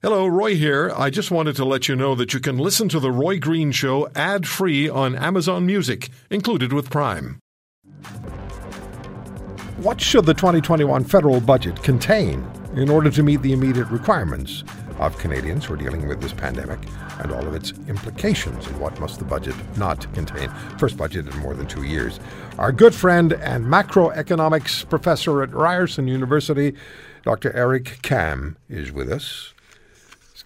Hello, Roy here. I just wanted to let you know that you can listen to The Roy Green Show ad free on Amazon Music, included with Prime. What should the 2021 federal budget contain in order to meet the immediate requirements of Canadians who are dealing with this pandemic and all of its implications? And what must the budget not contain? First budget in more than two years. Our good friend and macroeconomics professor at Ryerson University, Dr. Eric Kam, is with us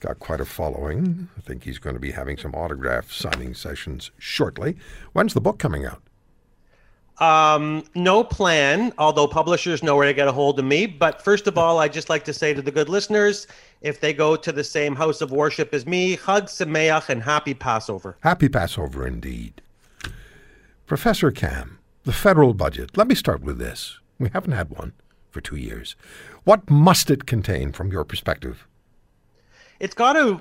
got quite a following. I think he's going to be having some autograph signing sessions shortly. When's the book coming out? Um, no plan, although publishers know where to get a hold of me. But first of all, I'd just like to say to the good listeners, if they go to the same house of worship as me, Chag Sameach and happy Passover. Happy Passover indeed. Professor Kam, the federal budget. Let me start with this. We haven't had one for two years. What must it contain from your perspective? It's got to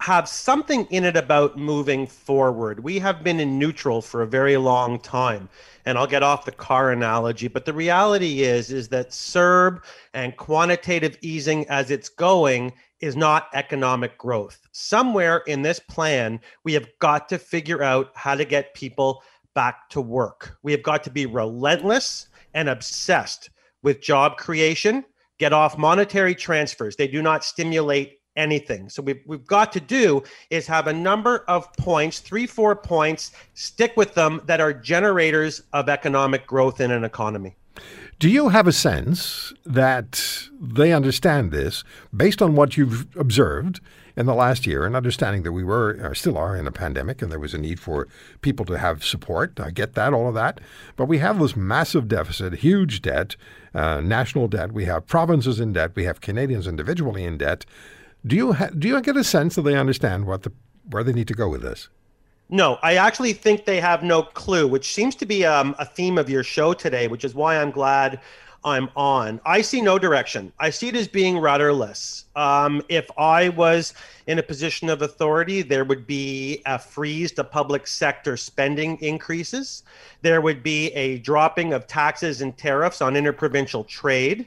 have something in it about moving forward. We have been in neutral for a very long time. And I'll get off the car analogy, but the reality is is that CERB and quantitative easing as it's going is not economic growth. Somewhere in this plan, we have got to figure out how to get people back to work. We have got to be relentless and obsessed with job creation, get off monetary transfers. They do not stimulate anything. So we've, we've got to do is have a number of points, three, four points, stick with them that are generators of economic growth in an economy. Do you have a sense that they understand this based on what you've observed in the last year and understanding that we were or still are in a pandemic and there was a need for people to have support? I get that, all of that. But we have this massive deficit, huge debt, uh, national debt. We have provinces in debt. We have Canadians individually in debt. Do you ha- do you get a sense that they understand what the where they need to go with this? No, I actually think they have no clue, which seems to be um, a theme of your show today, which is why I'm glad I'm on. I see no direction. I see it as being rudderless. Um, if I was in a position of authority, there would be a freeze to public sector spending increases. There would be a dropping of taxes and tariffs on interprovincial trade.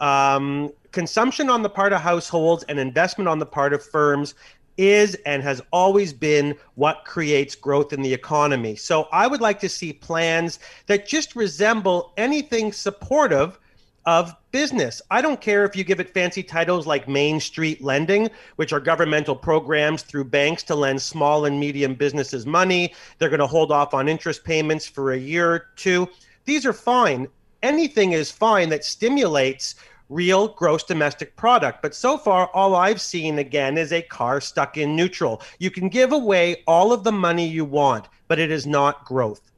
Um, consumption on the part of households and investment on the part of firms is and has always been what creates growth in the economy. So I would like to see plans that just resemble anything supportive of business. I don't care if you give it fancy titles like Main Street Lending, which are governmental programs through banks to lend small and medium businesses money. They're going to hold off on interest payments for a year or two. These are fine. Anything is fine that stimulates real gross domestic product. But so far, all I've seen again is a car stuck in neutral. You can give away all of the money you want, but it is not growth.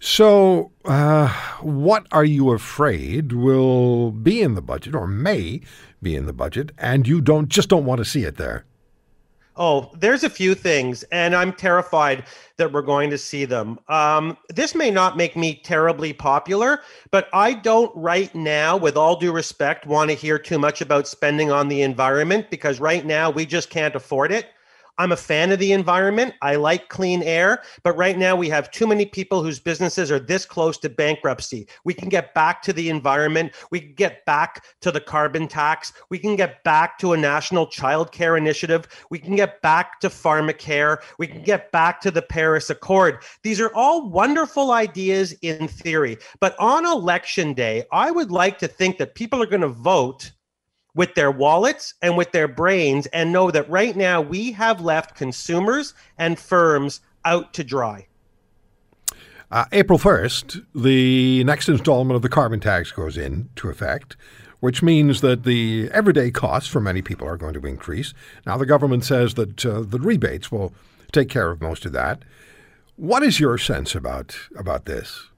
So, uh, what are you afraid will be in the budget or may be in the budget, and you don't just don't want to see it there? Oh, there's a few things, and I'm terrified that we're going to see them. Um, this may not make me terribly popular, but I don't right now, with all due respect, want to hear too much about spending on the environment because right now we just can't afford it. I'm a fan of the environment. I like clean air, but right now we have too many people whose businesses are this close to bankruptcy. We can get back to the environment. We can get back to the carbon tax. We can get back to a national child care initiative. We can get back to pharmacare. We can get back to the Paris Accord. These are all wonderful ideas in theory, but on election day, I would like to think that people are going to vote with their wallets and with their brains and know that right now we have left consumers and firms out to dry. Uh, April 1st, the next installment of the carbon tax goes into effect, which means that the everyday costs for many people are going to increase. Now, the government says that uh, the rebates will take care of most of that. What is your sense about, about this?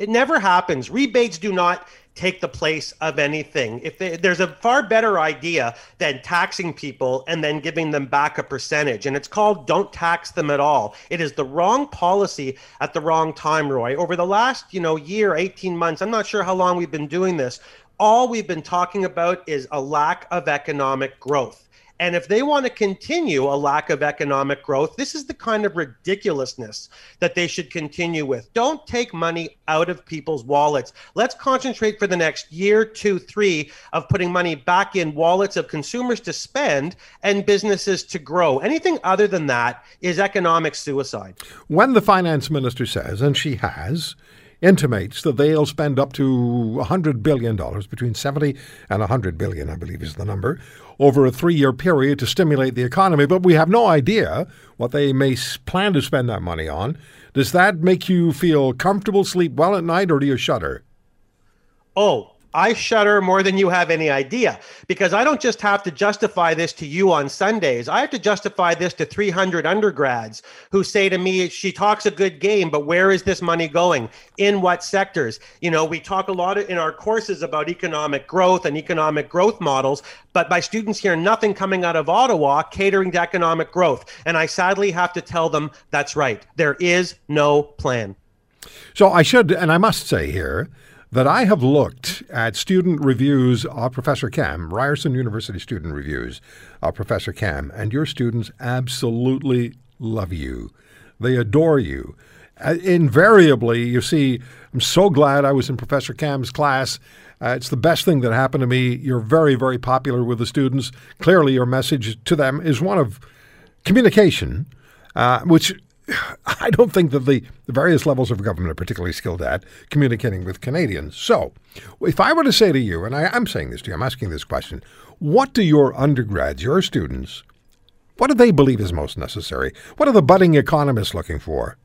It never happens. Rebates do not take the place of anything. If they, there's a far better idea than taxing people and then giving them back a percentage, and it's called "Don't Tax Them at All." It is the wrong policy at the wrong time, Roy. Over the last, you know, year, 18 months, I'm not sure how long we've been doing this. All we've been talking about is a lack of economic growth. And if they want to continue a lack of economic growth, this is the kind of ridiculousness that they should continue with. Don't take money out of people's wallets. Let's concentrate for the next year, two, three of putting money back in wallets of consumers to spend and businesses to grow. Anything other than that is economic suicide. When the finance minister says, and she has, intimates that they'll spend up to $100 billion, between 70 and 100 billion, I believe is the number, over a three year period to stimulate the economy. But we have no idea what they may plan to spend that money on. Does that make you feel comfortable, sleep well at night, or do you shudder? Oh, I shudder more than you have any idea because I don't just have to justify this to you on Sundays. I have to justify this to 300 undergrads who say to me, she talks a good game, but where is this money going? In what sectors? You know, we talk a lot in our courses about economic growth and economic growth models, but my students hear nothing coming out of Ottawa catering to economic growth. And I sadly have to tell them that's right. There is no plan. So I should, and I must say here, that I have looked at student reviews of Professor Kam, Ryerson University student reviews of Professor Kam, and your students absolutely love you. They adore you. Uh, invariably, you see, I'm so glad I was in Professor Kam's class. Uh, it's the best thing that happened to me. You're very, very popular with the students. Clearly, your message to them is one of communication, uh, which I don't think that the, the various levels of government are particularly skilled at communicating with Canadians. So, if I were to say to you, and I, am saying this to you, I'm asking this question what do your undergrads, your students, what do they believe is most necessary? What are the budding economists looking for?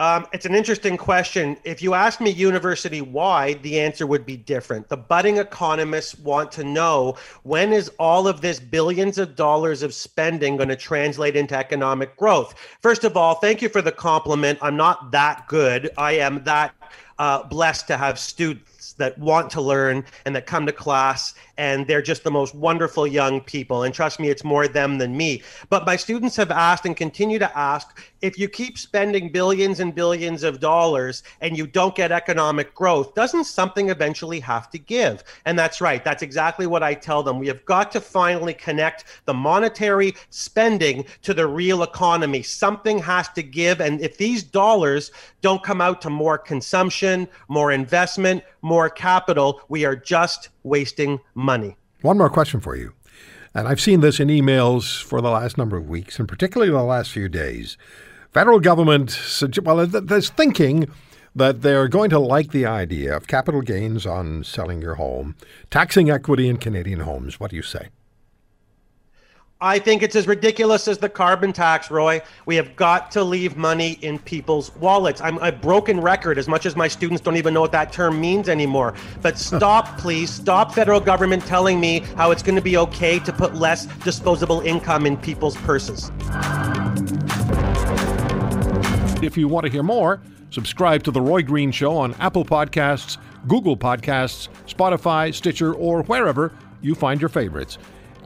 Um, it's an interesting question. If you ask me university wide, the answer would be different. The budding economists want to know when is all of this billions of dollars of spending going to translate into economic growth? First of all, thank you for the compliment. I'm not that good. I am that uh, blessed to have students that want to learn and that come to class and they're just the most wonderful young people. And trust me, it's more them than me. But my students have asked and continue to ask if you keep spending billions and billions of dollars and you don't get economic growth, doesn't something eventually have to give? And that's right. That's exactly what I tell them. We have got to finally connect the monetary spending to the real economy. Something has to give. And if these dollars don't come out to more consumption, more investment, more capital, we are just wasting money. One more question for you. And I've seen this in emails for the last number of weeks, and particularly the last few days. Federal government, well, there's thinking that they're going to like the idea of capital gains on selling your home, taxing equity in Canadian homes. What do you say? I think it's as ridiculous as the carbon tax, Roy. We have got to leave money in people's wallets. I'm a broken record as much as my students don't even know what that term means anymore. But stop, please. Stop federal government telling me how it's going to be okay to put less disposable income in people's purses. If you want to hear more, subscribe to The Roy Green Show on Apple Podcasts, Google Podcasts, Spotify, Stitcher, or wherever you find your favorites.